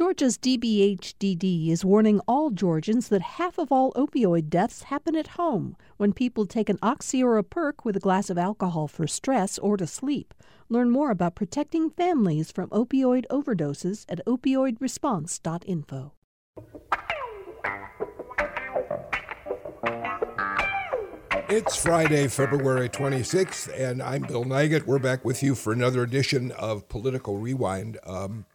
Georgia's DBHDD is warning all Georgians that half of all opioid deaths happen at home when people take an oxy or a perk with a glass of alcohol for stress or to sleep. Learn more about protecting families from opioid overdoses at opioidresponse.info. It's Friday, February 26th, and I'm Bill Nigut. We're back with you for another edition of Political Rewind. Um,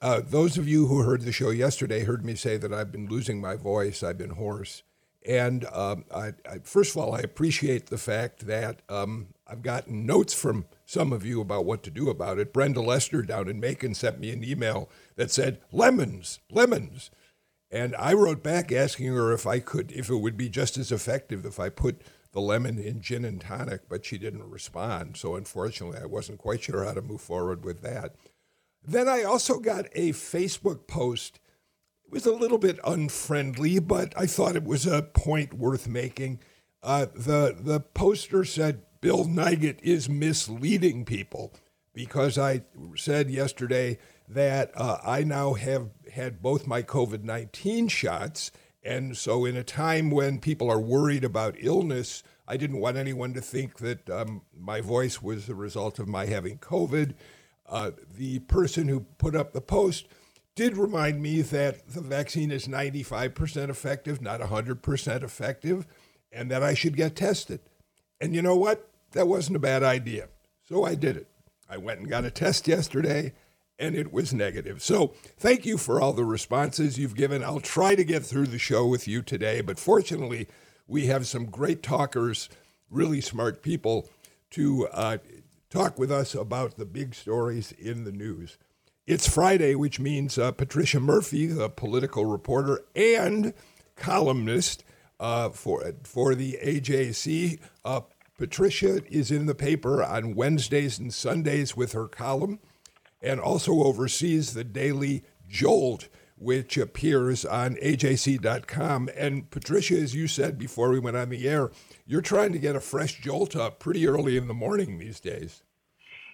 uh, those of you who heard the show yesterday heard me say that I've been losing my voice, I've been hoarse. And um, I, I, first of all, I appreciate the fact that um, I've gotten notes from some of you about what to do about it. Brenda Lester down in Macon sent me an email that said, lemons, lemons. And I wrote back asking her if I could, if it would be just as effective if I put the lemon in gin and tonic, but she didn't respond. So unfortunately, I wasn't quite sure how to move forward with that. Then I also got a Facebook post. It was a little bit unfriendly, but I thought it was a point worth making. Uh, the the poster said Bill Nigut is misleading people because I said yesterday that uh, I now have had both my COVID 19 shots and so, in a time when people are worried about illness, I didn't want anyone to think that um, my voice was the result of my having COVID. Uh, the person who put up the post did remind me that the vaccine is 95% effective, not 100% effective, and that I should get tested. And you know what? That wasn't a bad idea. So I did it. I went and got a test yesterday and it was negative. So thank you for all the responses you've given. I'll try to get through the show with you today, but fortunately, we have some great talkers, really smart people to uh, talk with us about the big stories in the news. It's Friday, which means uh, Patricia Murphy, the political reporter and columnist uh, for for the AJC. Uh, Patricia is in the paper on Wednesdays and Sundays with her column and also oversees the Daily Jolt, which appears on ajc.com. And Patricia, as you said before we went on the air, you're trying to get a fresh Jolt up pretty early in the morning these days.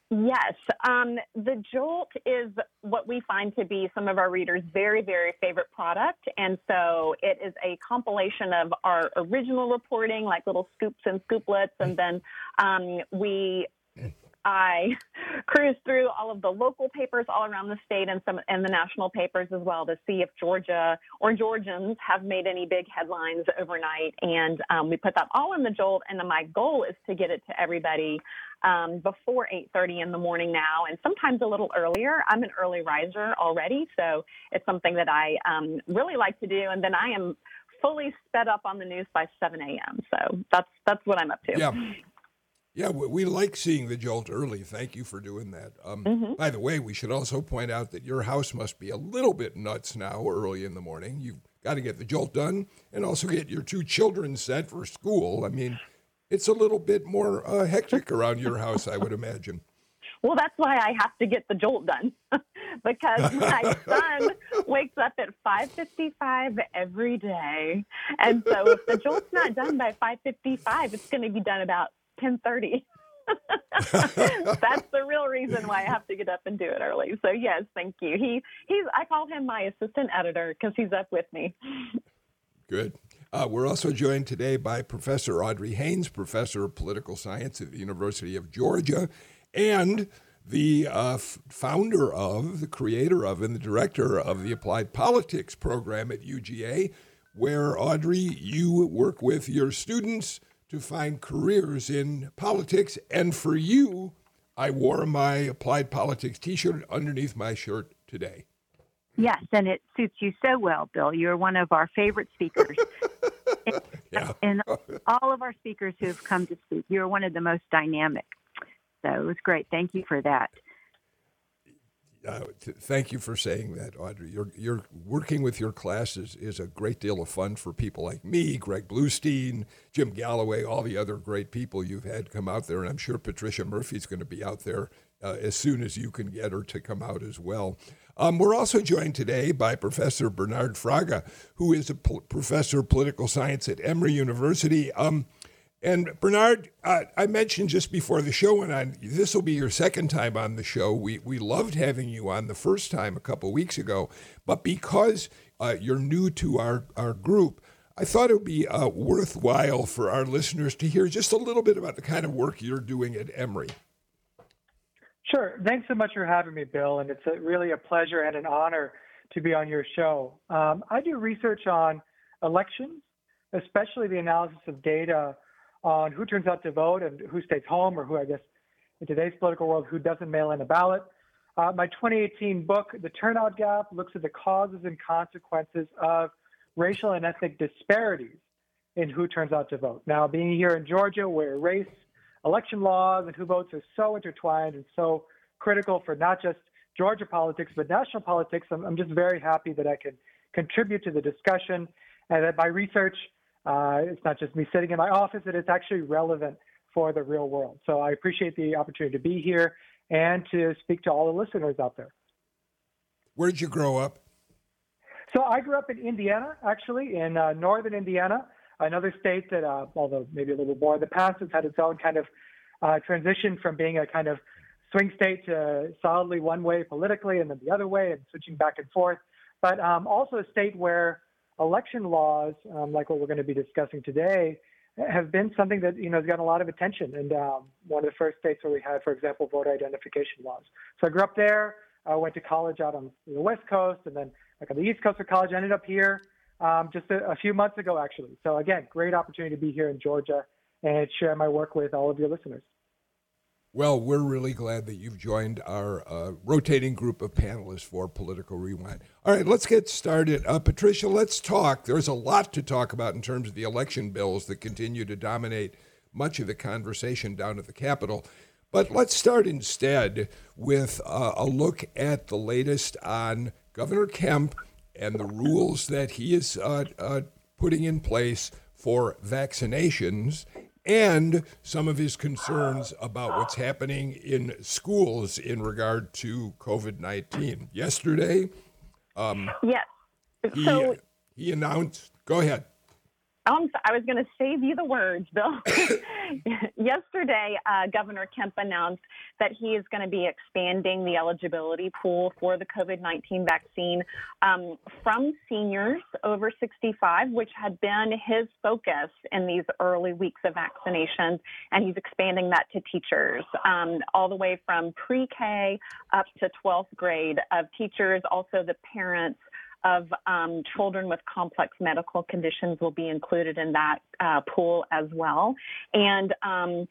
Yes. Um, the Jolt is what we find to be some of our readers' very, very favorite product. And so it is a compilation of our original reporting, like little scoops and scooplets. And then um, we I cruised through all of the local papers all around the state and some and the national papers as well to see if Georgia or Georgians have made any big headlines overnight. And um, we put that all in the Jolt. And my goal is to get it to everybody um, before 8:30 in the morning now, and sometimes a little earlier. I'm an early riser already, so it's something that I um, really like to do. And then I am fully sped up on the news by 7 a.m. So that's that's what I'm up to. Yeah. Yeah, we like seeing the jolt early. Thank you for doing that. Um, mm-hmm. By the way, we should also point out that your house must be a little bit nuts now early in the morning. You've got to get the jolt done and also get your two children set for school. I mean, it's a little bit more uh, hectic around your house, I would imagine. Well, that's why I have to get the jolt done because my son wakes up at 5:55 every day, and so if the jolt's not done by 5:55, it's going to be done about 10:30. That's the real reason why I have to get up and do it early. So yes, thank you. He he's I call him my assistant editor because he's up with me. Good. Uh, we're also joined today by Professor Audrey Haynes, professor of political science at the University of Georgia, and the uh, f- founder of, the creator of, and the director of the Applied Politics program at UGA, where Audrey, you work with your students to find careers in politics. And for you, I wore my Applied Politics t shirt underneath my shirt today. Yes, and it suits you so well, Bill. You're one of our favorite speakers. yeah. and all of our speakers who have come to speak, you're one of the most dynamic. So it was great. Thank you for that. Uh, thank you for saying that, Audrey. You're, you're working with your classes is a great deal of fun for people like me, Greg Bluestein, Jim Galloway, all the other great people you've had come out there. And I'm sure Patricia Murphy's going to be out there uh, as soon as you can get her to come out as well. Um, we're also joined today by Professor Bernard Fraga, who is a professor of political science at Emory University. Um, And Bernard, uh, I mentioned just before the show went on, this will be your second time on the show. We, we loved having you on the first time a couple weeks ago, but because uh, you're new to our, our group, I thought it would be uh, worthwhile for our listeners to hear just a little bit about the kind of work you're doing at Emory. Sure. Thanks so much for having me, Bill. And it's a, really a pleasure and an honor to be on your show. Um, I do research on elections, especially the analysis of data on who turns out to vote and who stays home, or who, I guess, in today's political world, who doesn't mail in a ballot. Uh, my 2018 book, The Turnout Gap, looks at the causes and consequences of racial and ethnic disparities in who turns out to vote. Now, being here in Georgia, where race, election laws, and who votes are so intertwined and so critical for not just Georgia politics, but national politics, I'm, I'm just very happy that I can contribute to the discussion and that my research, uh, it's not just me sitting in my office, that it's actually relevant for the real world. So I appreciate the opportunity to be here and to speak to all the listeners out there. Where did you grow up? So I grew up in Indiana, actually, in uh, northern Indiana, another state that, uh, although maybe a little more in the past, has had its own kind of uh, transition from being a kind of swing state to solidly one way politically and then the other way and switching back and forth. But um, also a state where election laws, um, like what we're going to be discussing today, have been something that you know has gotten a lot of attention. And um, one of the first states where we had, for example, voter identification laws. So I grew up there. I went to college out on the West Coast, and then like on the East Coast for college. I ended up here um, just a, a, few months ago, actually. So again, great opportunity to be here in Georgia and share my work with all of your listeners. Well, we're really glad that you've joined our uh, rotating group of panelists for Political Rewind. All right, let's get started. Uh, Patricia, let's talk. There's a lot to talk about in terms of the election bills that continue to dominate much of the conversation down at the Capitol. But let's start instead with uh, a look at the latest on Governor Kemp and the rules that he is uh, uh, putting in place for vaccinations and some of his concerns about what's happening in schools in regard to COVID 19. Yesterday, um, yes. He, so, he announced, go ahead. Um, I was going to save you the words, Bill. Yesterday, uh, Governor Kemp announced that he is going to be expanding the eligibility pool for the COVID 19 vaccine um, from seniors over 65, which had been his focus in these early weeks of vaccinations, and he's expanding that to teachers, um, all the way from pre K up to 12th grade of teachers, also the parents of um, children with complex medical conditions will be included in that uh, pool as well. And um,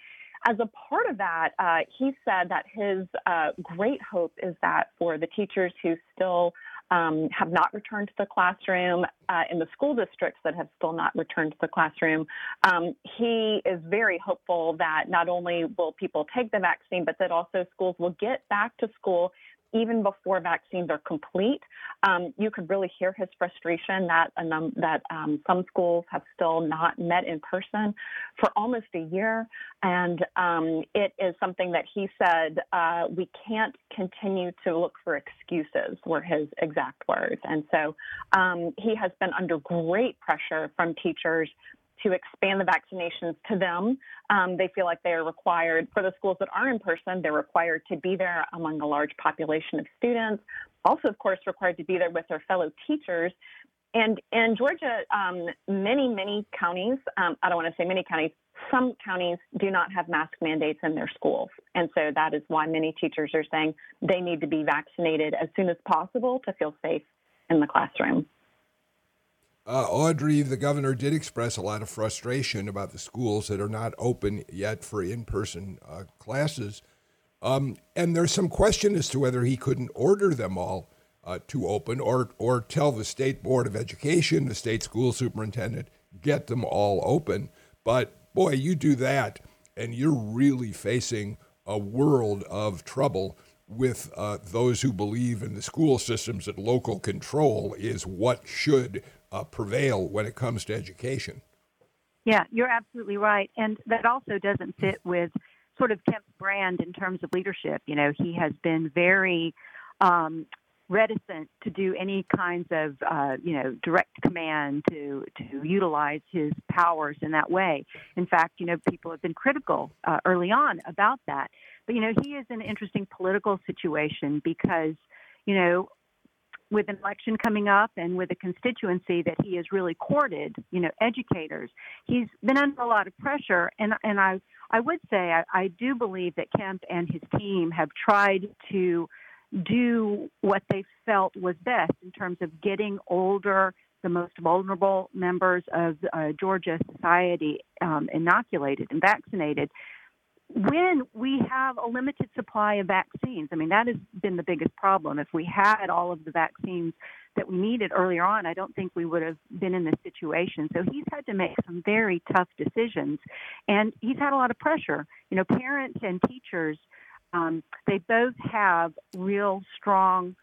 as a part of that, uh, he said that his uh, great hope is that for the teachers who still um, have not returned to the classroom uh, in the school districts that have still not returned to the classroom. Um, he is very hopeful that not only will people take the vaccine, but that also schools will get back to school even before vaccines are complete. Um, you could really hear his frustration that num- that um, some schools have still not met in person for almost a year, and um, it is something that he said uh, we can't continue to look for excuses. Were his exact words, and so um, he has been under great pressure from teachers to expand the vaccinations to them. Um, they feel like they are required, for the schools that are in person, they're required to be there among a large population of students. Also, of course, required to be there with their fellow teachers. And in Georgia, um, many, many counties, um, I don't want to say many counties, some counties do not have mask mandates in their schools. And so that is why many teachers are saying they need to be vaccinated as soon as possible to feel safe in the classroom. Uh, Audrey, the governor, did express a lot of frustration about the schools that are not open yet for in person uh, classes. Um, and there's some question as to whether he couldn't order them all uh, to open or, or tell the State Board of Education, the state school superintendent, get them all open. But boy, you do that, and you're really facing a world of trouble with uh, those who believe in the school systems that local control is what should uh, prevail when it comes to education. Yeah, you're absolutely right. And that also doesn't fit with sort of Kemp's brand in terms of leadership. You know, he has been very um, reticent to do any kinds of uh, you know direct command to to utilize his powers in that way. In fact, you know people have been critical uh, early on about that. But you know he is in an interesting political situation because you know with an election coming up and with a constituency that he has really courted, you know, educators, he's been under a lot of pressure. And and I I would say I, I do believe that Kemp and his team have tried to do what they felt was best in terms of getting older, the most vulnerable members of uh, Georgia society um, inoculated and vaccinated. When we have a limited supply of vaccines, I mean, that has been the biggest problem. If we had all of the vaccines that we needed earlier on, I don't think we would have been in this situation. So he's had to make some very tough decisions, and he's had a lot of pressure. You know, parents and teachers um, they both have real strong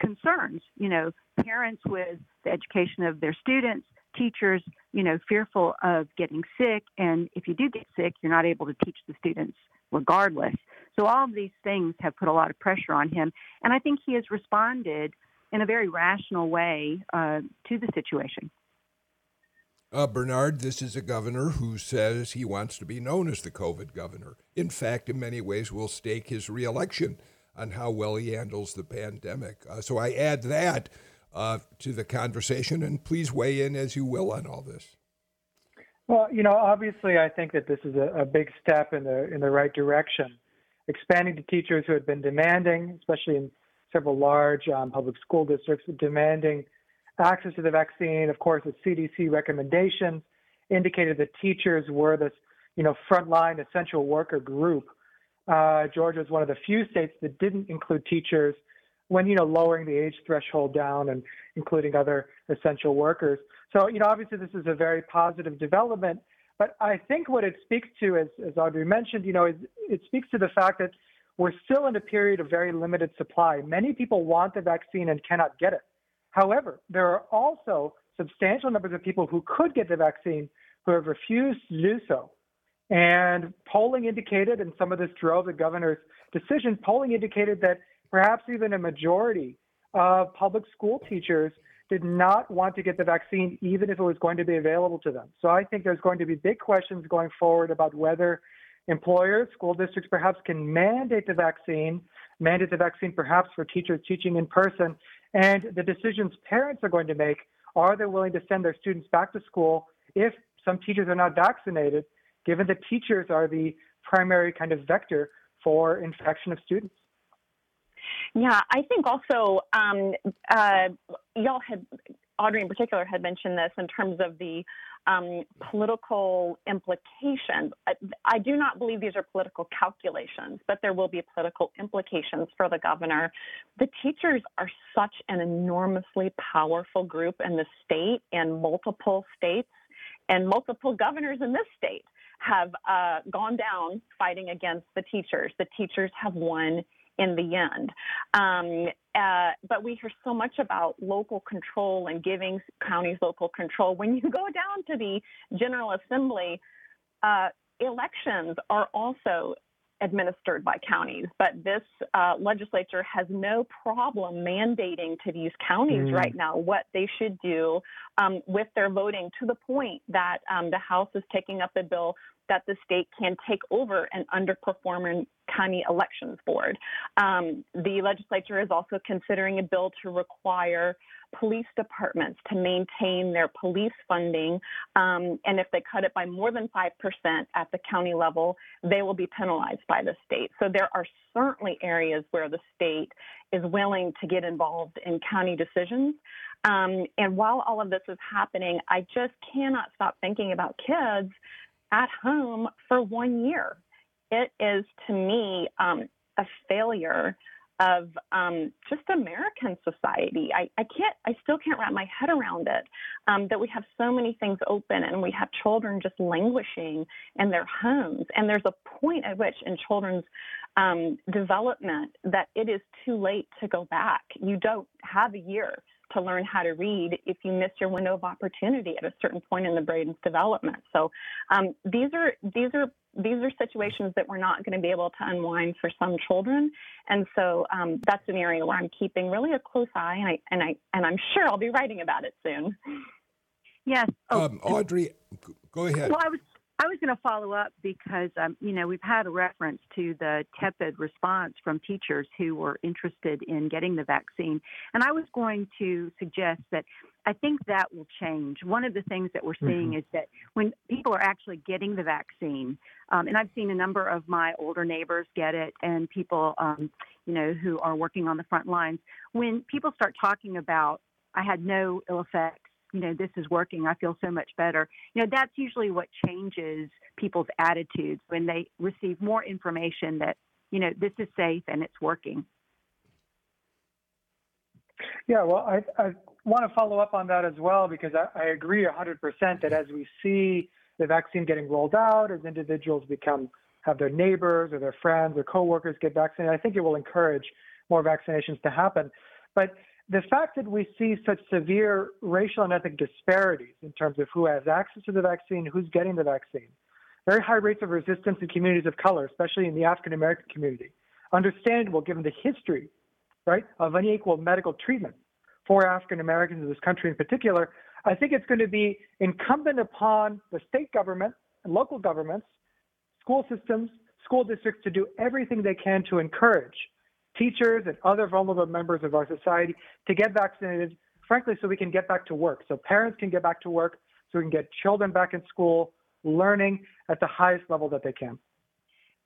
concerns. You know, parents with the education of their students, teachers, you know, fearful of getting sick, and if you do get sick, you're not able to teach the students regardless. So all of these things have put a lot of pressure on him, and I think he has responded in a very rational way uh, to the situation. Uh, Bernard, this is a governor who says he wants to be known as the COVID governor. In fact, in many ways, will stake his reelection on how well he handles the pandemic. Uh, so I add that uh, to the conversation, and please weigh in as you will on all this. Well, you know, obviously, I think that this is a, a big step in the in the right direction. Expanding to teachers who had been demanding, especially in several large um, public school districts, demanding access to the vaccine. Of course, the CDC recommendations indicated that teachers were this, you know, frontline essential worker group. Uh, Georgia is one of the few states that didn't include teachers when, you know, lowering the age threshold down and including other essential workers. So, you know, obviously this is a very positive development. But I think what it speaks to, as, as Audrey mentioned, you know, is it speaks to the fact that we're still in a period of very limited supply. Many people want the vaccine and cannot get it. However, there are also substantial numbers of people who could get the vaccine who have refused to do so. And polling indicated, and some of this drove the governor's decision, polling indicated that perhaps even a majority of public school teachers did not want to get the vaccine, even if it was going to be available to them. So I think there's going to be big questions going forward about whether employers, school districts perhaps can mandate the vaccine, mandate the vaccine perhaps for teachers teaching in person, and the decisions parents are going to make are they willing to send their students back to school if some teachers are not vaccinated, given that teachers are the primary kind of vector for infection of students? Yeah, I think also um, uh, y'all had Audrey in particular had mentioned this in terms of the um, political implications. I, I, do not believe these are political calculations, but there will be political implications for the governor. The teachers are such an enormously powerful group in the state and multiple states and multiple governors in this state have uh, gone down fighting against the teachers. The teachers have won in the end. Um, uh, but we hear so much about local control and giving counties local control. When you go down to the General Assembly, uh, elections are also administered by counties, but this uh, legislature has no problem mandating to these counties mm. right now what they should do um, with their voting to the point that um, the House is taking up a bill that the state can take over an underperforming county elections board. Um, the legislature is also considering a bill to require police departments to maintain their police funding. Um, and if they cut it by more than 5% at the county level, they will be penalized by the state. So there are certainly areas where the state is willing to get involved in county decisions. Um, and while all of this is happening, I just cannot stop thinking about kids at home for one year. It is to me um, a failure of um, just American society. I, I, can't, I still can't wrap my head around it um, that we have so many things open and we have children just languishing in their homes. And there's a point at which in children's um, development that it is too late to go back. You don't have a year to learn how to read if you miss your window of opportunity at a certain point in the brain's development. So um, these are these are these are situations that we're not going to be able to unwind for some children, and so um, that's an area where I'm keeping really a close eye, and I and I and I'm sure I'll be writing about it soon. Yes. Oh, um, Audrey, go ahead. Well, I was I was going to follow up because um, you know we've had a reference to the tepid response from teachers who were interested in getting the vaccine, and I was going to suggest that I think that will change. One of the things that we're seeing mm-hmm. is that when people are actually getting the vaccine, um, and I've seen a number of my older neighbors get it, and people um, you know who are working on the front lines, when people start talking about I had no ill effects you know, this is working. I feel so much better. You know, that's usually what changes people's attitudes when they receive more information that, you know, this is safe and it's working. Yeah, well, I, I want to follow up on that as well because I, I agree 100% that as we see the vaccine getting rolled out, as individuals become have their neighbors or their friends or coworkers get vaccinated, I think it will encourage more vaccinations to happen. But the fact that we see such severe racial and ethnic disparities in terms of who has access to the vaccine, who's getting the vaccine, very high rates of resistance in communities of color, especially in the African American community, understandable given the history, right, of unequal medical treatment for African Americans in this country in particular. I think it's going to be incumbent upon the state government and local governments, school systems, school districts to do everything they can to encourage teachers and other vulnerable members of our society to get vaccinated, frankly, so we can get back to work. So parents can get back to work, so we can get children back in school, learning at the highest level that they can.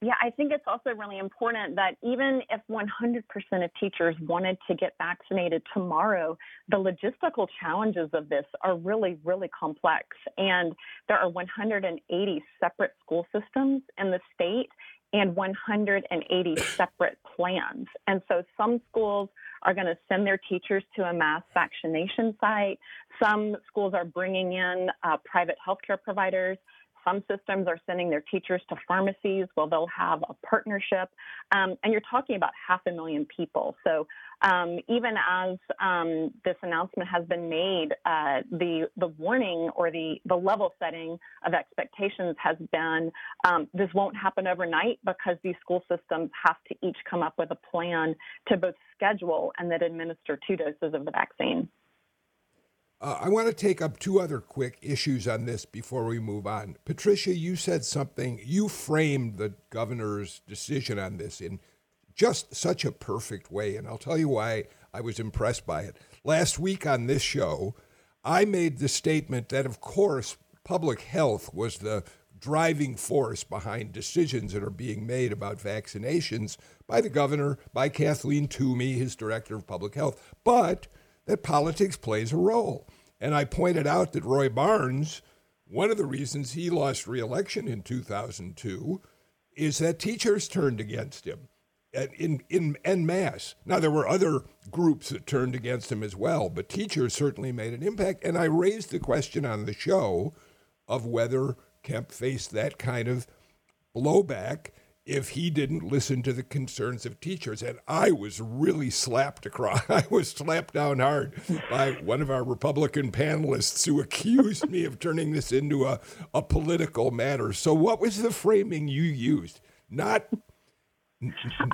Yeah, I think it's also really important that even if 100% of teachers wanted to get vaccinated tomorrow, the logistical challenges of this are really, really complex. And there are 180 separate school systems in the state and 180 separate plans. And so some schools are going to send their teachers to a mass vaccination site. Some schools are bringing in uh, private healthcare providers. Some systems are sending their teachers to pharmacies where they'll have a partnership. Um, and you're talking about half a million people. So um, even as um, this announcement has been made, uh, the the warning or the the level setting of expectations has been um, this won't happen overnight because these school systems have to each come up with a plan to both schedule and then administer two doses of the vaccine. Uh, I want to take up two other quick issues on this before we move on. Patricia, you said something, you framed the governor's decision on this in just such a perfect way. And I'll tell you why I was impressed by it. Last week on this show, I made the statement that, of course, public health was the driving force behind decisions that are being made about vaccinations by the governor, by Kathleen Toomey, his director of public health, but that politics plays a role. And I pointed out that Roy Barnes, one of the reasons he lost reelection in 2002 is that teachers turned against him in, in en masse. Now, there were other groups that turned against him as well, but teachers certainly made an impact. And I raised the question on the show of whether Kemp faced that kind of blowback if he didn't listen to the concerns of teachers. And I was really slapped across. I was slapped down hard by one of our Republican panelists who accused me of turning this into a, a political matter. So, what was the framing you used? Not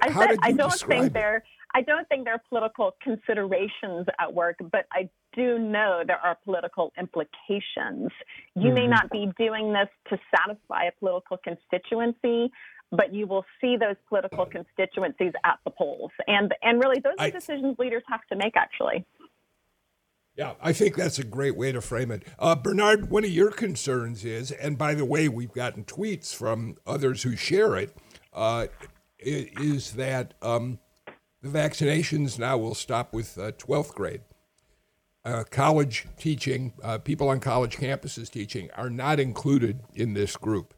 I said I don't think there I don't think there are political considerations at work, but I do know there are political implications. You mm-hmm. may not be doing this to satisfy a political constituency, but you will see those political constituencies at the polls. And and really those are I, decisions leaders have to make actually. Yeah, I think that's a great way to frame it. Uh, Bernard, one of your concerns is, and by the way, we've gotten tweets from others who share it. Uh, is that um, the vaccinations now will stop with uh, 12th grade. Uh, college teaching, uh, people on college campuses teaching, are not included in this group.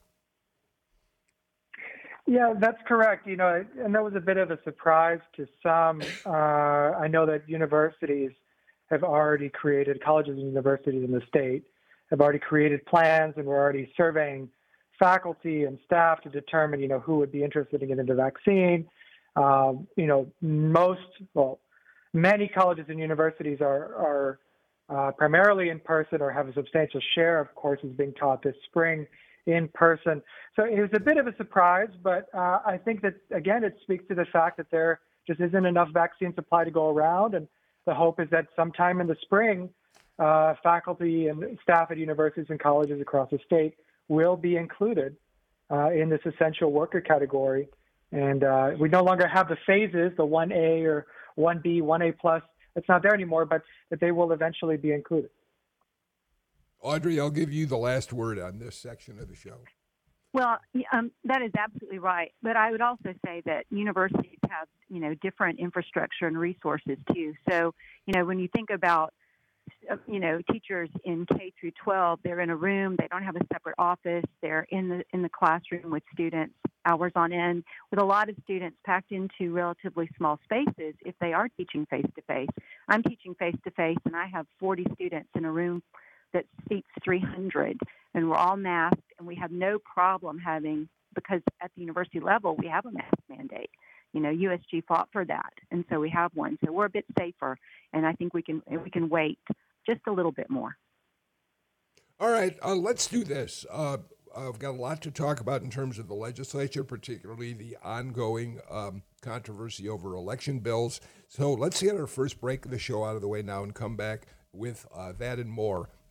Yeah, that's correct. You know, and that was a bit of a surprise to some. Uh, I know that universities have already created, colleges and universities in the state have already created plans, and we're already surveying faculty and staff to determine, you know, who would be interested in getting the vaccine. Um, you know, most, well, many colleges and universities are, are uh, primarily in person or have a substantial share of courses being taught this spring in person. So it was a bit of a surprise, but uh, I think that, again, it speaks to the fact that there just isn't enough vaccine supply to go around. And the hope is that sometime in the spring, uh, faculty and staff at universities and colleges across the state will be included uh, in this essential worker category. And uh, we no longer have the phases, the 1A or 1B, 1A plus. It's not there anymore, but that they will eventually be included. Audrey, I'll give you the last word on this section of the show. Well, um, that is absolutely right. But I would also say that universities have, you know, different infrastructure and resources too. So, you know, when you think about, uh, you know, teachers in K through 12, they're in a room. They don't have a separate office. They're in the in the classroom with students hours on end, with a lot of students packed into relatively small spaces. If they are teaching face to face, I'm teaching face to face, and I have 40 students in a room that seats 300, and we're all masked, and we have no problem having because at the university level we have a mask mandate. You know, USG fought for that, and so we have one. So we're a bit safer, and I think we can we can wait just a little bit more. All right, uh, let's do this. Uh, I've got a lot to talk about in terms of the legislature, particularly the ongoing um, controversy over election bills. So let's get our first break of the show out of the way now and come back with uh, that and more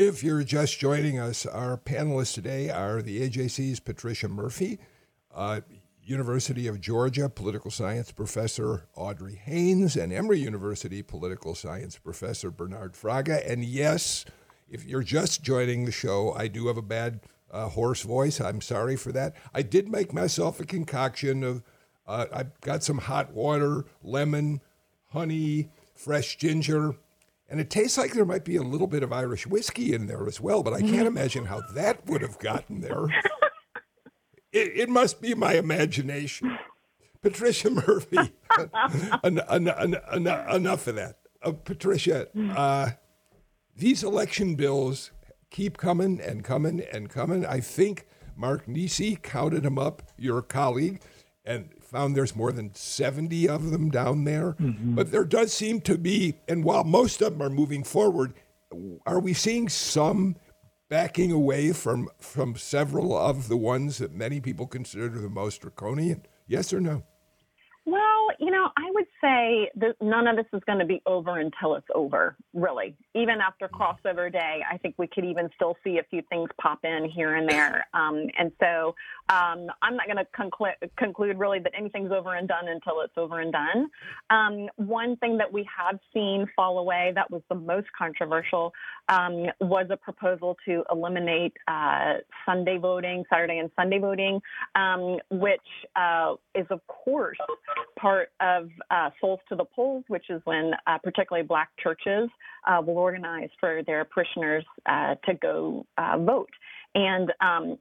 If you're just joining us, our panelists today are the AJC's Patricia Murphy, uh, University of Georgia political science professor Audrey Haynes, and Emory University political science professor Bernard Fraga. And yes, if you're just joining the show, I do have a bad uh, hoarse voice. I'm sorry for that. I did make myself a concoction of, uh, I've got some hot water, lemon, honey, fresh ginger and it tastes like there might be a little bit of Irish whiskey in there as well, but I can't mm-hmm. imagine how that would have gotten there. it, it, must be my imagination. Patricia Murphy, en- en- en- enough of that. Uh, Patricia, uh, these election bills keep coming and coming and coming. I think Mark Niesse counted them up, your colleague, and found there's more than 70 of them down there. Mm-hmm. But there does seem to be, and while most of them are moving forward, are we seeing some backing away from from several of the ones that many people consider the most draconian? Yes or no? Well, you know, I would say that none of this is going to be over until it's over, really. Even after crossover day, I think we could even still see a few things pop in here and there. Um, and so um, I'm not going to conclude, conclude really that anything's over and done until it's over and done. Um, one thing that we have seen fall away that was the most controversial um, was a proposal to eliminate uh, Sunday voting, Saturday and Sunday voting, um, which uh, is, of course, part of uh, Souls to the Polls, which is when uh, particularly black churches uh, will organize for their parishioners uh, to go vote. And um,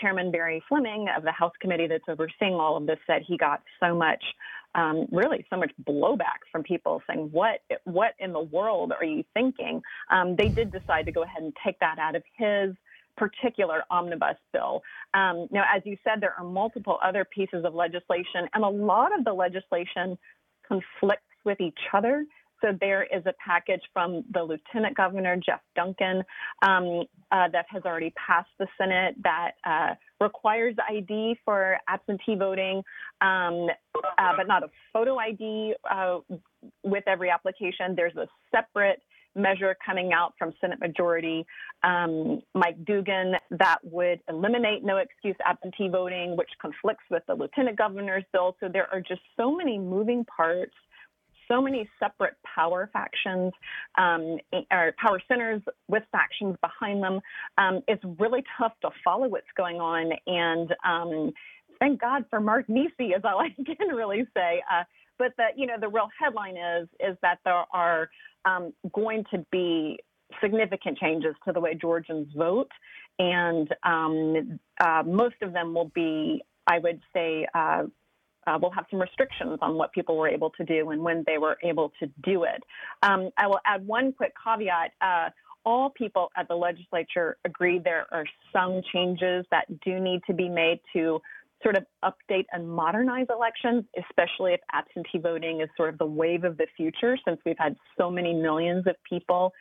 Chairman Barry Fleming of the House committee that's overseeing all of this said he got so much, um, really so much blowback from people saying, "What, what in the world are you thinking?" Um, they did decide to go ahead and take that out of his particular omnibus bill. Um, now, as you said, there are multiple other pieces of legislation, and a lot of the legislation conflicts with each other. So there is a package from the Lieutenant Governor Jeff Duncan um, uh, that has already passed the Senate that uh, requires ID for absentee voting, um, uh, but not a photo ID uh, with every application. There's a separate measure coming out from Senate Majority um, Mike Dugan that would eliminate no excuse absentee voting, which conflicts with the lieutenant governor's bill. So there are just so many moving parts. So many separate power factions um, or power centers with factions behind them. Um, it's really tough to follow what's going on. And um, thank God for Mark is all I can really say. Uh, but the you know the real headline is is that there are um, going to be significant changes to the way Georgians vote, and um, uh, most of them will be, I would say, uh, uh, will have some restrictions on what people were able to do and when they were able to do it. Um, I will add one quick caveat. Uh, all people at the legislature agree there are some changes that do need to be made to sort of update and modernize elections, especially if absentee voting is sort of the wave of the future, since we've had so many millions of people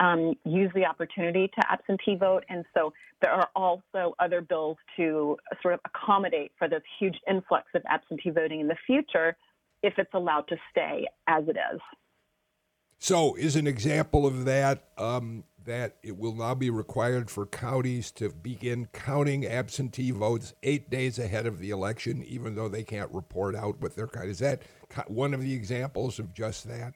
um, use the opportunity to absentee vote. And so there are also other bills to sort of accommodate for this huge influx of absentee voting in the future if it's allowed to stay as it is. So, is an example of that um, that it will now be required for counties to begin counting absentee votes eight days ahead of the election, even though they can't report out what their kind. Is that one of the examples of just that?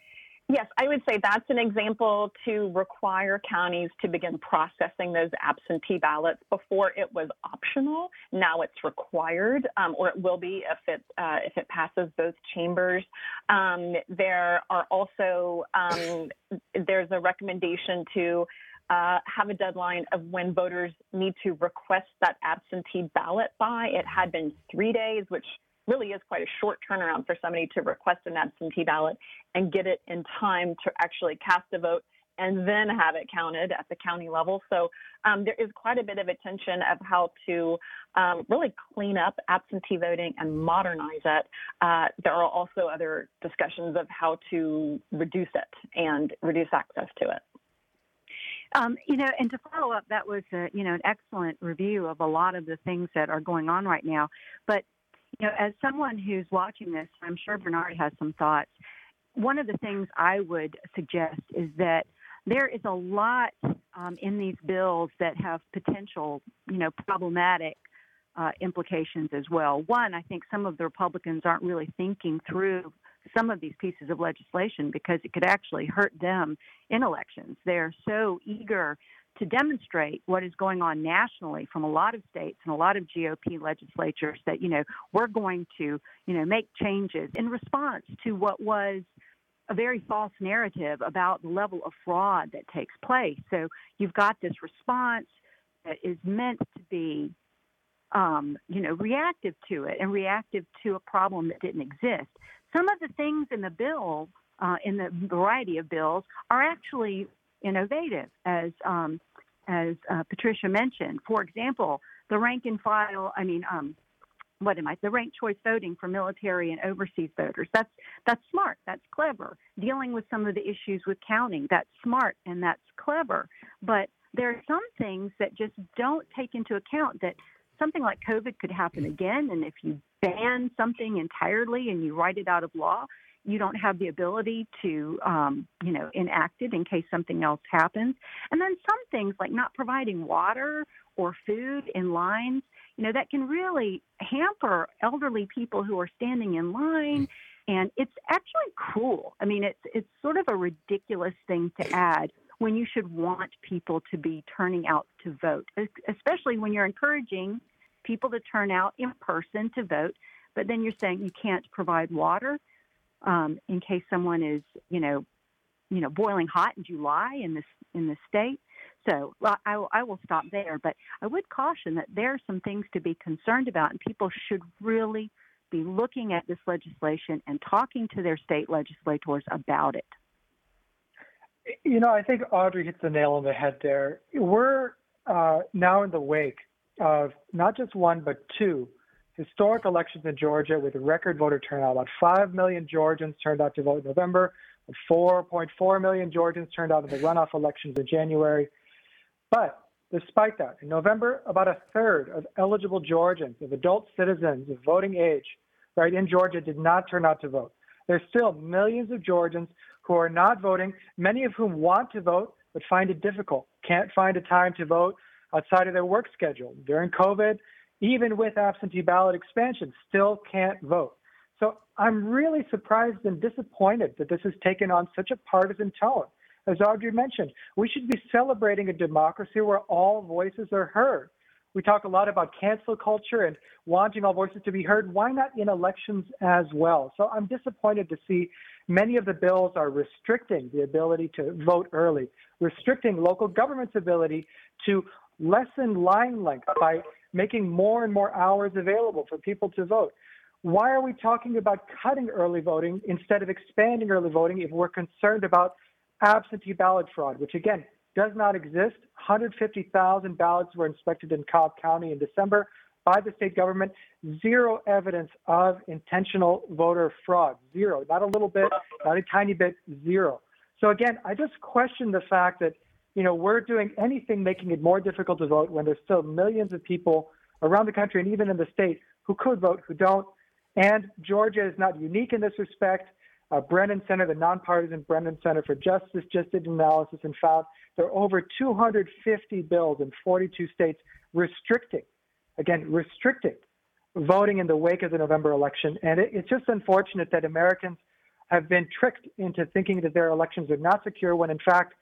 Yes, I would say that's an example to require counties to begin processing those absentee ballots. Before it was optional, now it's required, um, or it will be if it uh, if it passes both chambers. Um, there are also um, there's a recommendation to uh, have a deadline of when voters need to request that absentee ballot by. It had been three days, which really is quite a short turnaround for somebody to request an absentee ballot and get it in time to actually cast a vote and then have it counted at the county level. So um, there is quite a bit of attention of how to um, really clean up absentee voting and modernize it. Uh, there are also other discussions of how to reduce it and reduce access to it. Um, you know, and to follow up, that was a, you know an excellent review of a lot of the things that are going on right now. But you know, as someone who's watching this, I'm sure Bernard has some thoughts. One of the things I would suggest is that there is a lot um, in these bills that have potential, you know, problematic uh, implications as well. One, I think some of the Republicans aren't really thinking through some of these pieces of legislation because it could actually hurt them in elections. They're so eager to demonstrate what is going on nationally from a lot of states and a lot of GOP legislatures that, you know, we're going to, you know, make changes in response to what was a very false narrative about the level of fraud that takes place. So you've got this response that is meant to be, um, you know, reactive to it and reactive to a problem that didn't exist. Some of the things in the bill, uh, in the variety of bills, are actually innovative, as um, as uh, Patricia mentioned. For example, the rank and file. I mean, um, what am I? The ranked choice voting for military and overseas voters. That's that's smart. That's clever. Dealing with some of the issues with counting. That's smart and that's clever. But there are some things that just don't take into account that something like COVID could happen again. And if you ban something entirely and you write it out of law, you don't have the ability to, um, you know, enact it in case something else happens. And then some things like not providing water or food in lines, you know, that can really hamper elderly people who are standing in line. And it's actually cruel. I mean, it's it's sort of a ridiculous thing to add when you should want people to be turning out to vote, especially when you're encouraging people to turn out in person to vote, but then you're saying you can't provide water um, in case someone is, you know, you know, boiling hot in July in this in the state. So I, I will stop there, but I would caution that there are some things to be concerned about, and people should really be looking at this legislation and talking to their state legislators about it. You know, I think Audrey hits the nail on the head there. We're uh, now in the wake of not just one, but two historic elections in Georgia with record voter turnout. About 5 million Georgians turned out to vote in November, 4.4 million Georgians turned out in the runoff elections in January. But despite that, in November, about a third of eligible Georgians, of adult citizens of voting age, right, in Georgia did not turn out to vote. There's still millions of Georgians who are not voting, many of whom want to vote but find it difficult, can't find a time to vote outside of their work schedule. During COVID, even with absentee ballot expansion, still can't vote. So I'm really surprised and disappointed that this has taken on such a partisan tone. As Audrey mentioned, we should be celebrating a democracy where all voices are heard, we talk a lot about cancel culture and wanting all voices to be heard. Why not in elections as well? So I'm disappointed to see many of the bills are restricting the ability to vote early, restricting local government's ability to lessen line length by making more and more hours available for people to vote. Why are we talking about cutting early voting instead of expanding early voting if we're concerned about absentee ballot fraud, which again does not exist? 150,000 ballots were inspected in Cobb County in December by the state government. Zero evidence of intentional voter fraud. Zero. Not a little bit, not a tiny bit, zero. So again, I just question the fact that you know, we're doing anything making it more difficult to vote when there's still millions of people around the country and even in the state who could vote, who don't. And Georgia is not unique in this respect. Uh, Brennan Center, the nonpartisan Brennan Center for Justice, just did an analysis and found there are over 250 bills in 42 states restricting, again, restricting voting in the wake of the November election. And it, it's just unfortunate that Americans have been tricked into thinking that their elections are not secure when, in fact,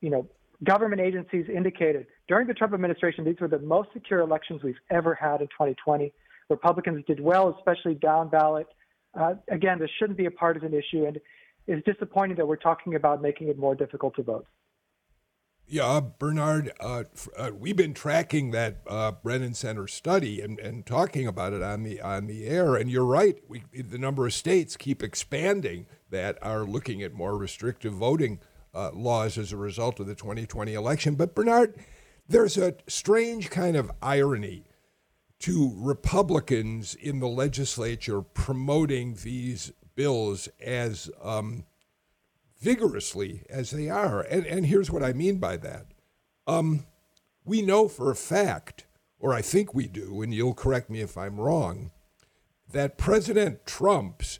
you know, government agencies indicated during the Trump administration these were the most secure elections we've ever had in 2020. Republicans did well, especially down ballot. Uh, again, this shouldn't be a partisan issue, and it's disappointing that we're talking about making it more difficult to vote. Yeah, Bernard, uh, uh, we've been tracking that uh, Brennan Center study and, and talking about it on the on the air. And you're right, we, the number of states keep expanding that are looking at more restrictive voting uh, laws as a result of the 2020 election. But Bernard, there's a strange kind of irony to Republicans in the legislature promoting these bills as um, vigorously as they are. And, and here's what I mean by that. Um, we know for a fact, or I think we do, and you'll correct me if I'm wrong, that President Trump's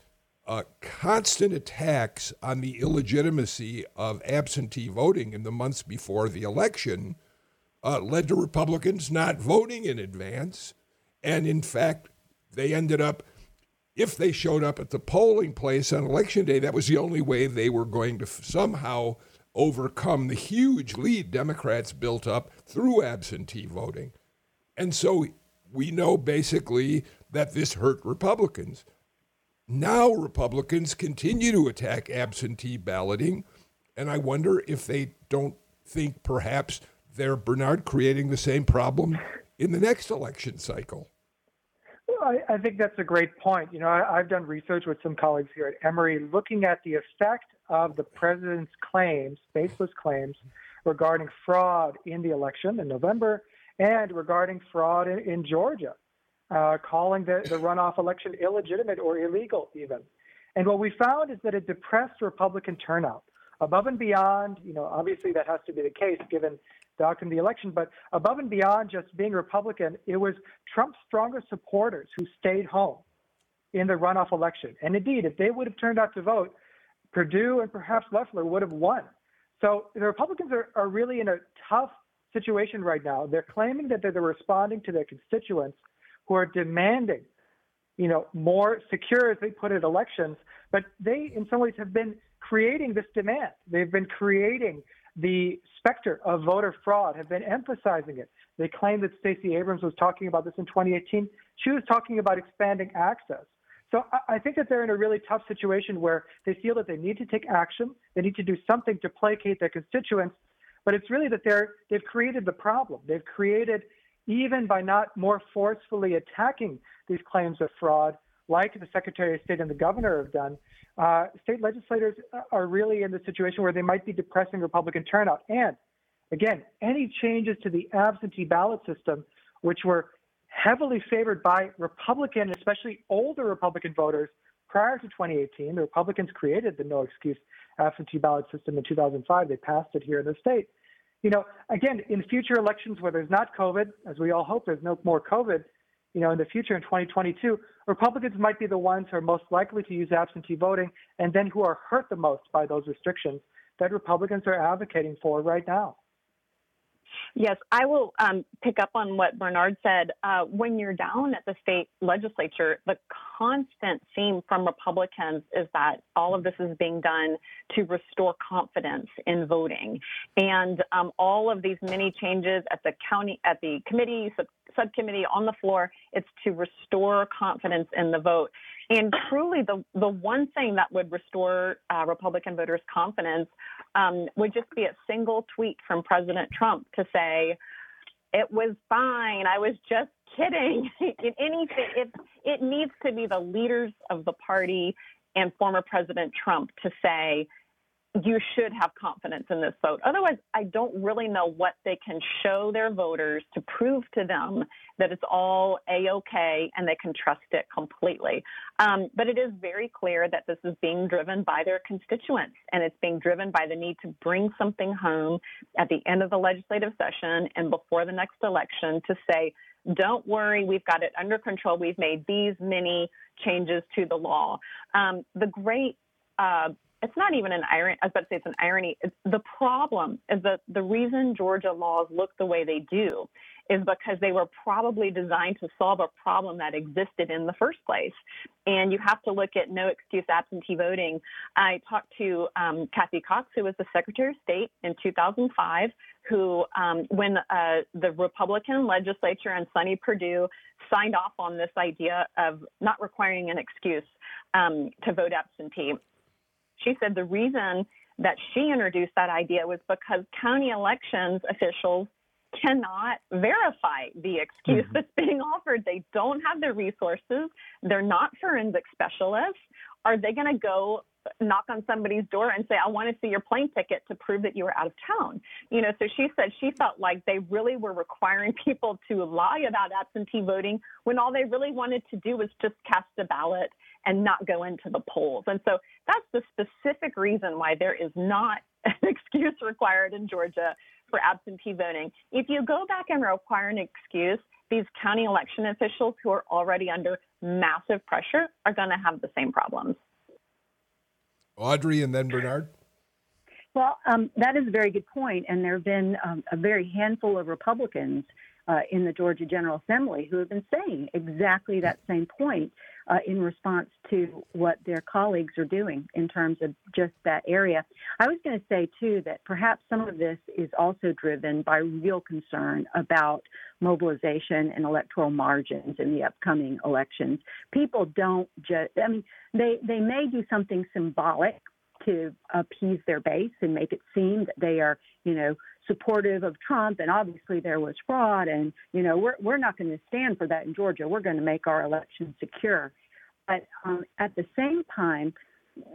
uh, constant attacks on the illegitimacy of absentee voting in the months before the election uh, led to Republicans not voting in advance. And in fact, they ended up, if they showed up at the polling place on election day, that was the only way they were going to somehow overcome the huge lead Democrats built up through absentee voting. And so we know basically that this hurt Republicans. Now Republicans continue to attack absentee balloting, and I wonder if they don't think perhaps they're Bernard creating the same problem in the next election cycle. I, I think that's a great point. You know, I, I've done research with some colleagues here at Emory looking at the effect of the president's claims, baseless claims, regarding fraud in the election in November and regarding fraud in, in Georgia uh, calling the, the runoff election illegitimate or illegal, even. And what we found is that it depressed Republican turnout above and beyond, you know, obviously that has to be the case given the outcome of the election, but above and beyond just being Republican, it was Trump's strongest supporters who stayed home in the runoff election. And indeed, if they would have turned out to vote, Perdue and perhaps Loeffler would have won. So the Republicans are, are really in a tough situation right now. They're claiming that they're responding to their constituents who are demanding, you know, more secure, as they put it, elections. But they, in some ways, have been creating this demand. They've been creating the specter of voter fraud, have been emphasizing it. They claim that Stacey Abrams was talking about this in 2018. She was talking about expanding access. So I think that they're in a really tough situation where they feel that they need to take action, they need to do something to placate their constituents, but it's really that they're they've created the problem. They've created even by not more forcefully attacking these claims of fraud, like the Secretary of State and the governor have done, uh, state legislators are really in the situation where they might be depressing Republican turnout. And again, any changes to the absentee ballot system, which were heavily favored by Republican, especially older Republican voters prior to 2018, the Republicans created the no excuse absentee ballot system in 2005. They passed it here in the state you know, again, in future elections where there's not COVID, as we all hope there's no more COVID, you know, in the future in 2022, Republicans might be the ones who are most likely to use absentee voting and then who are hurt the most by those restrictions that Republicans are advocating for right now. Yes, I will um, pick up on what Bernard said. Uh, when you're down at the state legislature, the constant theme from Republicans is that all of this is being done to restore confidence in voting, and um, all of these many changes at the county, at the committee, sub- subcommittee, on the floor, it's to restore confidence in the vote. And truly, the the one thing that would restore uh, Republican voters' confidence um, would just be a single tweet from President Trump to say, "It was fine. I was just kidding." anything, it it needs to be the leaders of the party and former President Trump to say, you should have confidence in this vote. Otherwise, I don't really know what they can show their voters to prove to them that it's all a okay and they can trust it completely. Um, but it is very clear that this is being driven by their constituents and it's being driven by the need to bring something home at the end of the legislative session and before the next election to say, don't worry, we've got it under control. We've made these many changes to the law. Um, the great uh, it's not even an irony. I was about to say it's an irony. It's, the problem is that the reason Georgia laws look the way they do is because they were probably designed to solve a problem that existed in the first place. And you have to look at no excuse absentee voting. I talked to um, Cathy Cox, who was the Secretary of State in 2005, who, um, when uh, the Republican legislature and Sonny Perdue signed off on this idea of not requiring an excuse um, to vote absentee, she said the reason that she introduced that idea was because county elections officials cannot verify the excuse mm-hmm. that's being offered. They don't have the resources. They're not forensic specialists. Are they going to go knock on somebody's door and say, I want to see your plane ticket to prove that you were out of town. You know, so she said she felt like they really were requiring people to lie about absentee voting when all they really wanted to do was just cast a ballot and not go into the polls. And so that's the specific reason why there is not an excuse required in Georgia for absentee voting. If you go back and require an excuse, these county election officials who are already under massive pressure are going to have the same problems. Audrey and then Bernard. Well, um, that is a very good point, and there have been um, a very handful of Republicans uh, in the Georgia General Assembly who have been saying exactly that same point uh, in response to what their colleagues are doing in terms of just that area. I was going to say, too, that perhaps some of this is also driven by real concern about mobilization and electoral margins in the upcoming elections. People don't just, I mean, they, they may do something symbolic to appease their base and make it seem that they are, you know, supportive of Trump, and obviously there was fraud, and you know we're we're not going to stand for that in Georgia. We're going to make our election secure. But um, at the same time,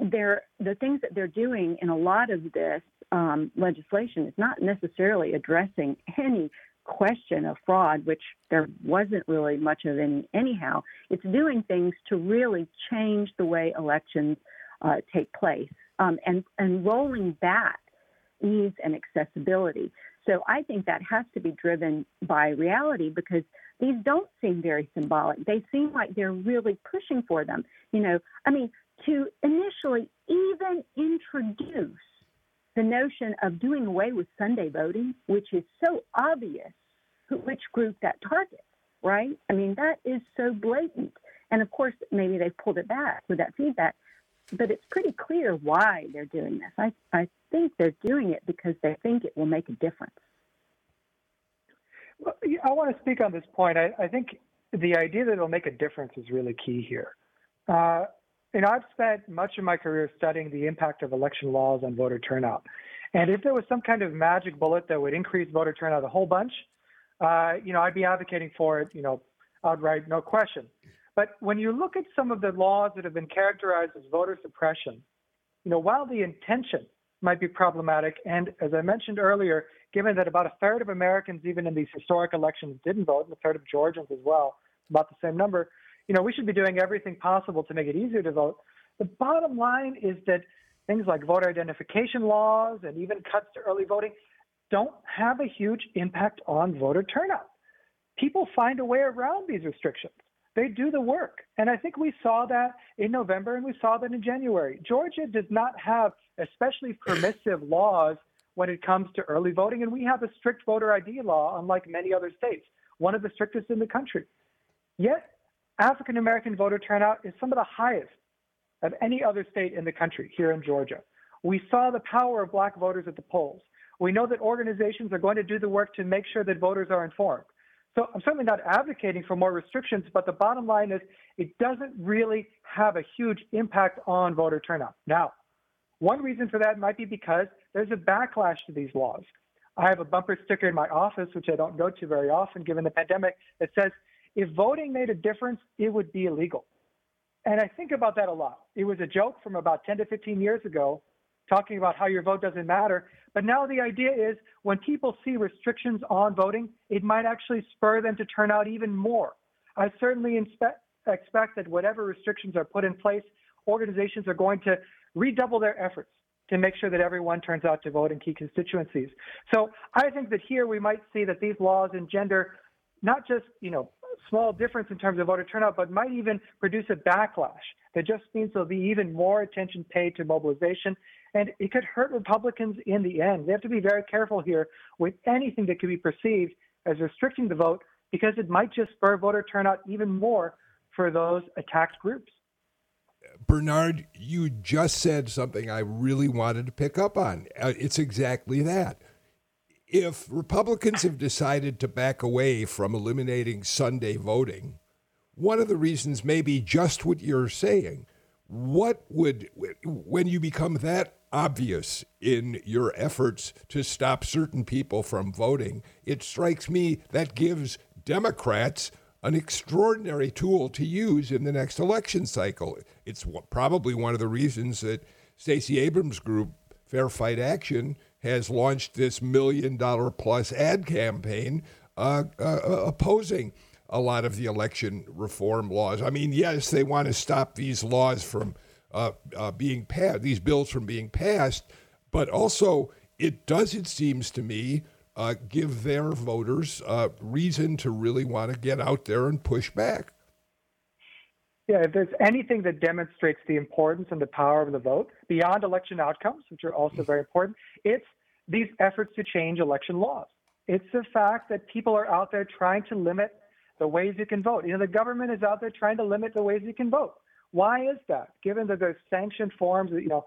they're, the things that they're doing in a lot of this um, legislation is not necessarily addressing any question of fraud, which there wasn't really much of any anyhow. It's doing things to really change the way elections uh, take place um, and and rolling back ease and accessibility. So I think that has to be driven by reality because these don't seem very symbolic. They seem like they're really pushing for them. You know, I mean, to initially even introduce the notion of doing away with Sunday voting, which is so obvious which group that targets, right? I mean, that is so blatant. And of course, maybe they've pulled it back with that feedback but it's pretty clear why they're doing this. I, I think they're doing it because they think it will make a difference. Well, I want to speak on this point. I, I think the idea that it'll make a difference is really key here. Uh, you know, I've spent much of my career studying the impact of election laws on voter turnout. And if there was some kind of magic bullet that would increase voter turnout a whole bunch, uh, you know, I'd be advocating for it, you know, outright, no question. But when you look at some of the laws that have been characterized as voter suppression, you know, while the intention might be problematic, and as I mentioned earlier, given that about a third of Americans, even in these historic elections, didn't vote, and a third of Georgians as well, about the same number, you know, we should be doing everything possible to make it easier to vote. The bottom line is that things like voter identification laws and even cuts to early voting don't have a huge impact on voter turnout. People find a way around these restrictions. They do the work. And I think we saw that in November and we saw that in January. Georgia does not have especially permissive laws when it comes to early voting, and we have a strict voter ID law, unlike many other states, one of the strictest in the country. Yet, African American voter turnout is some of the highest of any other state in the country here in Georgia. We saw the power of black voters at the polls. We know that organizations are going to do the work to make sure that voters are informed. So I'm certainly not advocating for more restrictions, but the bottom line is it doesn't really have a huge impact on voter turnout. Now, one reason for that might be because there's a backlash to these laws. I have a bumper sticker in my office, which I don't go to very often given the pandemic, that says, if voting made a difference, it would be illegal. And I think about that a lot. It was a joke from about 10 to 15 years ago, talking about how your vote doesn't matter. But now the idea is when people see restrictions on voting, it might actually spur them to turn out even more. I certainly expect that whatever restrictions are put in place, organizations are going to redouble their efforts to make sure that everyone turns out to vote in key constituencies. So I think that here we might see that these laws engender not just, you know, small difference in terms of voter turnout, but might even produce a backlash that just means there'll be even more attention paid to mobilization. And it could hurt Republicans in the end. They have to be very careful here with anything that could be perceived as restricting the vote because it might just spur voter turnout even more for those attacked groups. Bernard, you just said something I really wanted to pick up on. Uh, it's exactly that if Republicans have decided to back away from eliminating Sunday voting, one of the reasons may be just what you're saying. What would, when you become that obvious in your efforts to stop certain people from voting, it strikes me that gives Democrats an extraordinary tool to use in the next election cycle. It's probably one of the reasons that Stacey Abrams' group, Fair Fight Action, has launched this million dollar plus ad campaign uh, uh, uh, opposing a lot of the election reform laws. I mean, yes, they want to stop these laws from uh, uh, being passed, these bills from being passed, but also it does, it seems to me, uh, give their voters reason to really want to get out there and push back. Yeah, if there's anything that demonstrates the importance and the power of the vote beyond election outcomes, which are also very important, it's these efforts to change election laws. It's the fact that people are out there trying to limit the ways you can vote. You know, the government is out there trying to limit the ways you can vote. Why is that? Given that there's sanctioned forms, you know,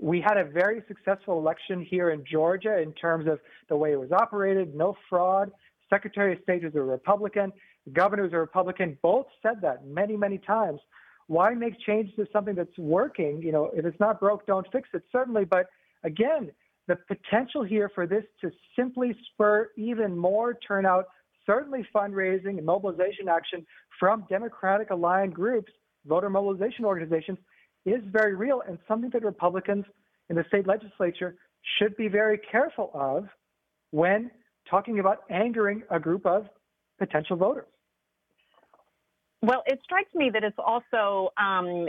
we had a very successful election here in Georgia in terms of the way it was operated, no fraud. Secretary of State was a Republican, the governor was a Republican. Both said that many, many times. Why make changes to something that's working? You know, if it's not broke, don't fix it. Certainly, but again, the potential here for this to simply spur even more turnout, certainly fundraising and mobilization action from Democratic aligned groups, voter mobilization organizations, is very real and something that Republicans in the state legislature should be very careful of when talking about angering a group of potential voters. Well, it strikes me that it's also, um,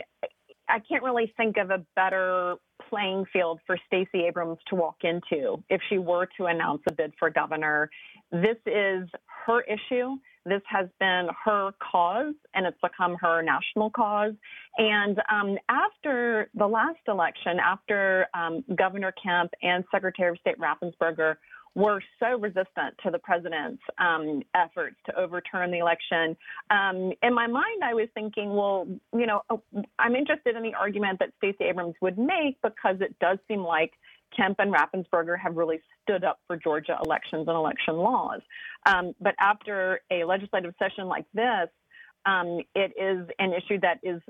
I can't really think of a better playing field for Stacey Abrams to walk into if she were to announce a bid for governor. This is her issue. This has been her cause, and it's become her national cause. And um, after the last election, after um, Governor Kemp and Secretary of State Raffensperger were so resistant to the president's um, efforts to overturn the election. Um, in my mind, I was thinking, well, you know, oh, I'm interested in the argument that Stacey Abrams would make because it does seem like Kemp and Raffensperger have really stood up for Georgia elections and election laws. Um, but after a legislative session like this, um, it is an issue that is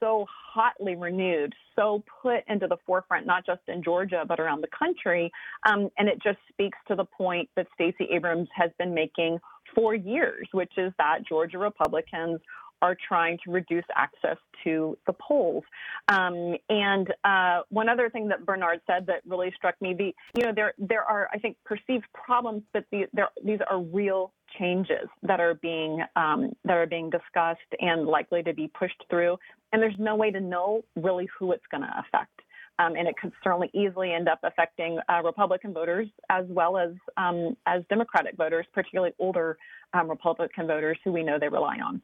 so hotly renewed, so put into the forefront, not just in Georgia, but around the country. Um, and it just speaks to the point that Stacey Abrams has been making for years, which is that Georgia Republicans are trying to reduce access to the polls. Um, and uh, one other thing that Bernard said that really struck me, the you know there there are I think perceived problems, but the, there, these are real changes that are being um, that are being discussed and likely to be pushed through. And there's no way to know really who it's going to affect. Um, and it could certainly easily end up affecting uh, Republican voters as well as um, as Democratic voters, particularly older um, Republican voters who we know they rely on.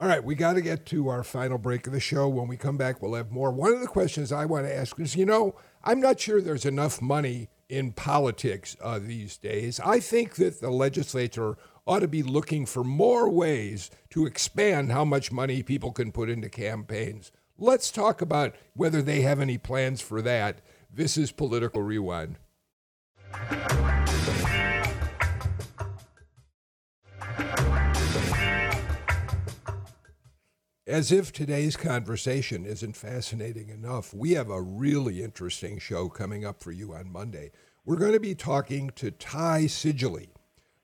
All right, we got to get to our final break of the show. When we come back, we'll have more. One of the questions I want to ask is you know, I'm not sure there's enough money in politics uh, these days. I think that the legislature ought to be looking for more ways to expand how much money people can put into campaigns. Let's talk about whether they have any plans for that. This is Political Rewind. As if today's conversation isn't fascinating enough, we have a really interesting show coming up for you on Monday. We're going to be talking to Ty Seidule.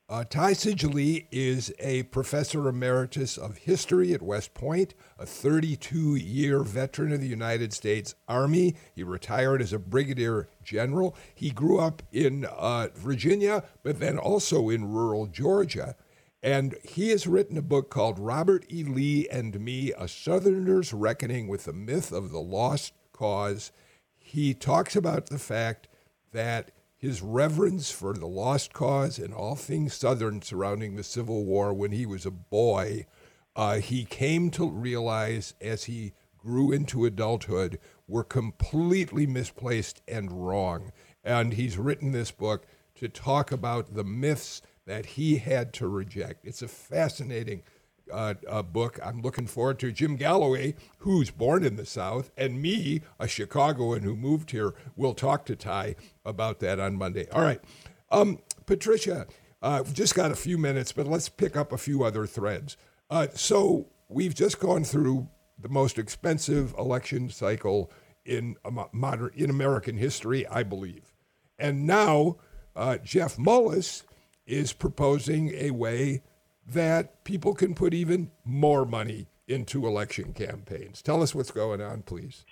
Uh, Ty Seidule is a professor emeritus of history at West Point, a 32 year veteran of the United States Army. He retired as a brigadier general. He grew up in uh, Virginia, but then also in rural Georgia. And he has written a book called Robert E. Lee and Me A Southerner's Reckoning with the Myth of the Lost Cause. He talks about the fact that his reverence for the lost cause and all things Southern surrounding the Civil War when he was a boy, uh, he came to realize as he grew into adulthood were completely misplaced and wrong. And he's written this book to talk about the myths that he had to reject. It's a fascinating uh, uh, book I'm looking forward to. Jim Galloway, who's born in the South, and me, a Chicagoan who moved here, will talk to Ty about that on Monday. All right. Um, Patricia, uh, we've just got a few minutes, but let's pick up a few other threads. Uh, so we've just gone through the most expensive election cycle in modern in American history, I believe, and now uh, Jeff Mullis is proposing a way that people can put even more money into election campaigns. Tell us what's going on, please.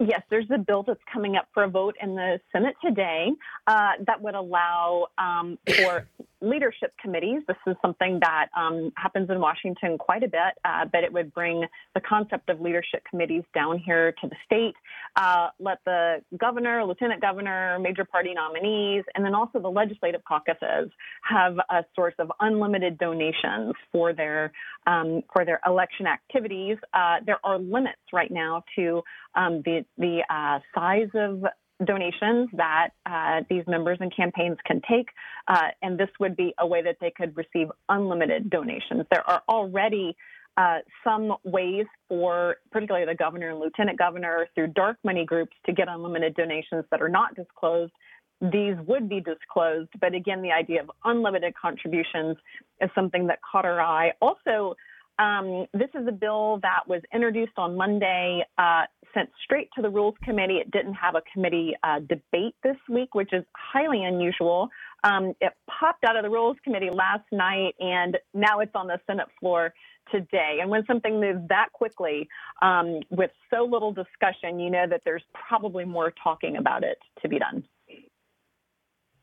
Yes, there's a bill that's coming up for a vote in the Senate today uh, that would allow um, for leadership committees. This is something that um, happens in Washington quite a bit, uh, but it would bring the concept of leadership committees down here to the state, uh, let the governor, lieutenant governor, major party nominees, and then also the legislative caucuses have a source of unlimited donations for their um, for their election activities. Uh, there are limits right now to um, the the uh, size of donations that uh, these members and campaigns can take, uh, and this would be a way that they could receive unlimited donations. There are already uh, some ways for particularly the governor and lieutenant governor through dark money groups to get unlimited donations that are not disclosed. These would be disclosed, but again, the idea of unlimited contributions is something that caught our eye. Also, um, this is a bill that was introduced on Monday, uh, sent straight to the Rules Committee. It didn't have a committee uh, debate this week, which is highly unusual. Um, it popped out of the Rules Committee last night, and now it's on the Senate floor today. And when something moves that quickly um, with so little discussion, you know that there's probably more talking about it to be done.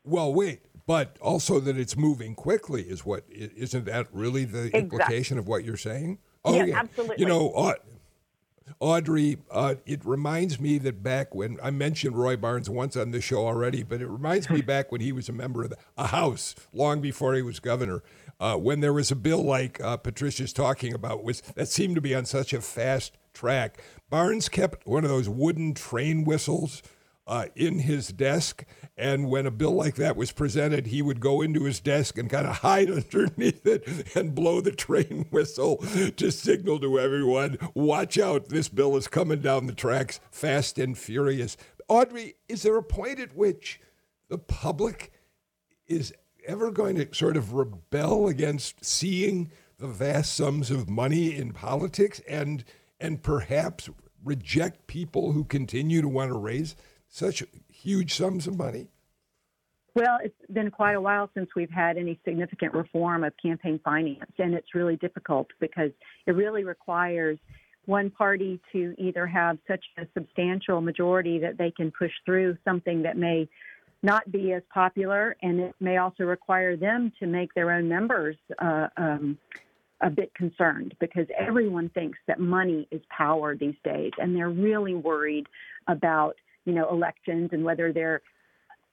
Well, wait, but also that it's moving quickly is what isn't that really the exactly. implication of what you're saying? Oh yeah, yeah. absolutely. You know, Audrey, uh, it reminds me that back when I mentioned Roy Barnes once on this show already, but it reminds me back when he was a member of the, a House long before he was governor, uh, when there was a bill like uh, Patricia's talking about was that seemed to be on such a fast track. Barnes kept one of those wooden train whistles uh, in his desk. And when a bill like that was presented, he would go into his desk and kind of hide underneath it and blow the train whistle to signal to everyone watch out, this bill is coming down the tracks fast and furious. Audrey, is there a point at which the public is ever going to sort of rebel against seeing the vast sums of money in politics and and perhaps reject people who continue to want to raise such huge sums of money? Well, it's been quite a while since we've had any significant reform of campaign finance, and it's really difficult because it really requires one party to either have such a substantial majority that they can push through something that may not be as popular, and it may also require them to make their own members uh, um, a bit concerned because everyone thinks that money is power these days, and they're really worried about you know, elections and whether they're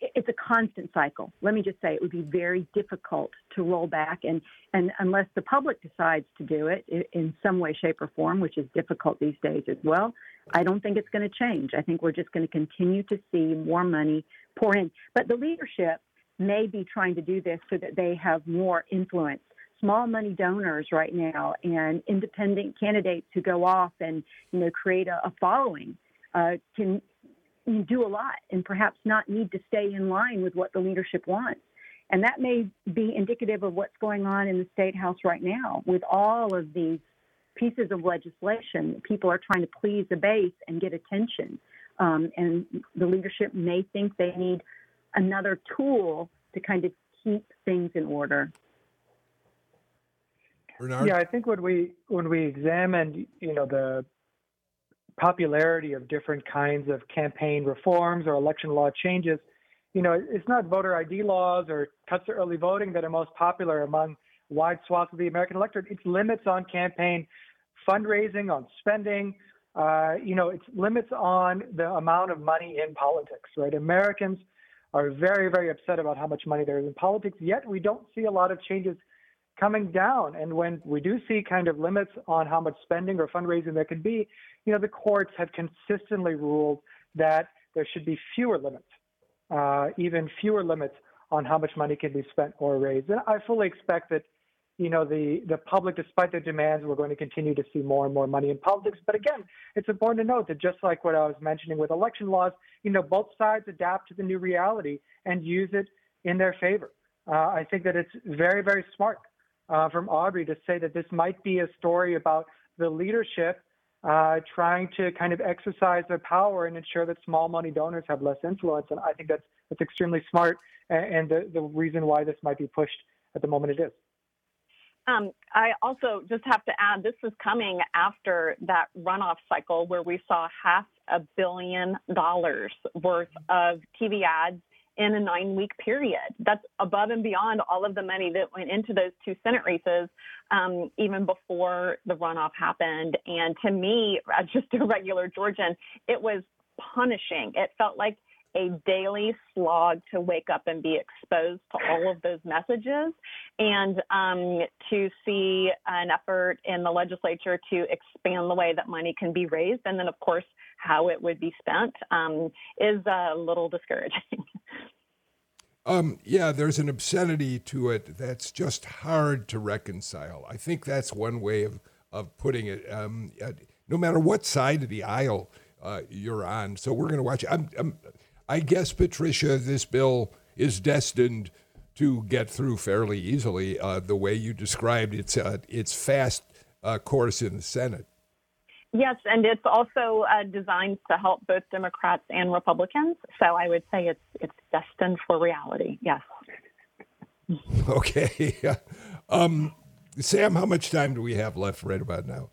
it's a constant cycle. Let me just say it would be very difficult to roll back, and, and unless the public decides to do it in some way, shape, or form, which is difficult these days as well, I don't think it's going to change. I think we're just going to continue to see more money pour in. But the leadership may be trying to do this so that they have more influence. Small money donors right now and independent candidates who go off and you know create a, a following uh, can do a lot and perhaps not need to stay in line with what the leadership wants. And that may be indicative of what's going on in the state house right now with all of these pieces of legislation. People are trying to please the base and get attention. Um, and the leadership may think they need another tool to kind of keep things in order. Bernard? Yeah, I think when we when we examined, you know, the popularity of different kinds of campaign reforms or election law changes, you know, it's not voter ID laws or cuts to early voting that are most popular among wide swaths of the American electorate. It's limits on campaign fundraising, on spending. Uh, you know, it's limits on the amount of money in politics, right? Americans are very, very upset about how much money there is in politics, yet we don't see a lot of changes coming down. And when we do see kind of limits on how much spending or fundraising there can be, you know, the courts have consistently ruled that there should be fewer limits, uh, even fewer limits on how much money can be spent or raised. And I fully expect that, you know, the, the public, despite their demands, we're going to continue to see more and more money in politics. But again, it's important to note that just like what I was mentioning with election laws, you know, both sides adapt to the new reality and use it in their favor. Uh, I think that it's very, very smart uh, from Audrey to say that this might be a story about the leadership uh, trying to kind of exercise their power and ensure that small money donors have less influence. And I think that's that's extremely smart, and, and the, the reason why this might be pushed at the moment it is. Um, I also just have to add this is coming after that runoff cycle where we saw half a billion dollars worth of TV ads in a nine week period. That's above and beyond all of the money that went into those two Senate races um, even before the runoff happened. And to me, as just a regular Georgian, it was punishing. It felt like a daily slog to wake up and be exposed to all of those messages and um, to see an effort in the legislature to expand the way that money can be raised and then of course how it would be spent um, is a little discouraging Um, yeah, there's an obscenity to it that's just hard to reconcile. I think that's one way of, of putting it. Um, uh, no matter what side of the aisle uh, you're on. So we're going to watch. I'm, I'm, I guess, Patricia, this bill is destined to get through fairly easily. Uh, the way you described its uh, its fast uh, course in the Senate. Yes, and it's also uh, designed to help both Democrats and Republicans. So I would say it's it's destined for reality. Yes. Okay. um, Sam, how much time do we have left right about now?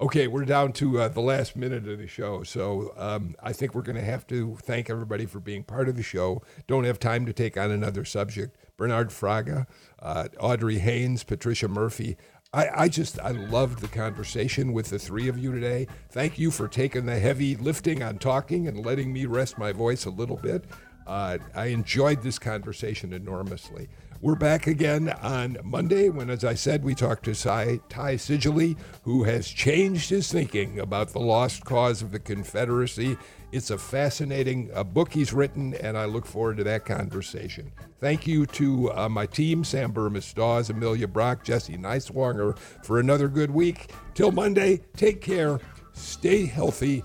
Okay, we're down to uh, the last minute of the show. So um, I think we're going to have to thank everybody for being part of the show. Don't have time to take on another subject. Bernard Fraga, uh, Audrey Haynes, Patricia Murphy. I, I just, I loved the conversation with the three of you today. Thank you for taking the heavy lifting on talking and letting me rest my voice a little bit. Uh, I enjoyed this conversation enormously. We're back again on Monday when, as I said, we talked to Ty, Ty Seidule, who has changed his thinking about the lost cause of the Confederacy. It's a fascinating uh, book he's written, and I look forward to that conversation. Thank you to uh, my team, Sam Bermas Dawes, Amelia Brock, Jesse Neiswanger, for another good week. Till Monday, take care, stay healthy,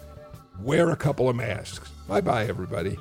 wear a couple of masks. Bye bye, everybody.